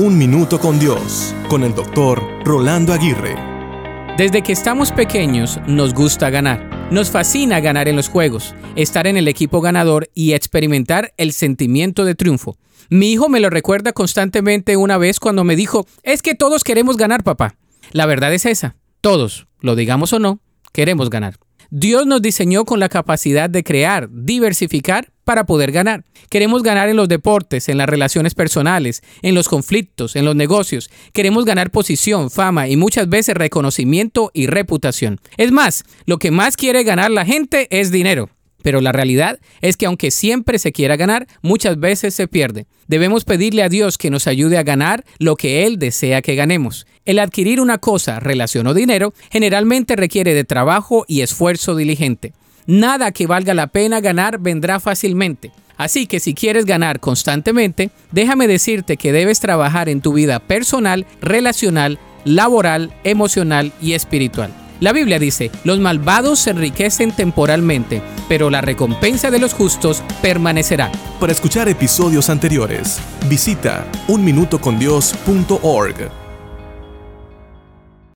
Un Minuto con Dios, con el doctor Rolando Aguirre. Desde que estamos pequeños nos gusta ganar. Nos fascina ganar en los juegos, estar en el equipo ganador y experimentar el sentimiento de triunfo. Mi hijo me lo recuerda constantemente una vez cuando me dijo, es que todos queremos ganar, papá. La verdad es esa, todos, lo digamos o no, queremos ganar. Dios nos diseñó con la capacidad de crear, diversificar para poder ganar. Queremos ganar en los deportes, en las relaciones personales, en los conflictos, en los negocios. Queremos ganar posición, fama y muchas veces reconocimiento y reputación. Es más, lo que más quiere ganar la gente es dinero. Pero la realidad es que aunque siempre se quiera ganar, muchas veces se pierde. Debemos pedirle a Dios que nos ayude a ganar lo que Él desea que ganemos. El adquirir una cosa, relación o dinero, generalmente requiere de trabajo y esfuerzo diligente. Nada que valga la pena ganar vendrá fácilmente. Así que si quieres ganar constantemente, déjame decirte que debes trabajar en tu vida personal, relacional, laboral, emocional y espiritual. La Biblia dice, los malvados se enriquecen temporalmente, pero la recompensa de los justos permanecerá. Para escuchar episodios anteriores, visita unminutocondios.org.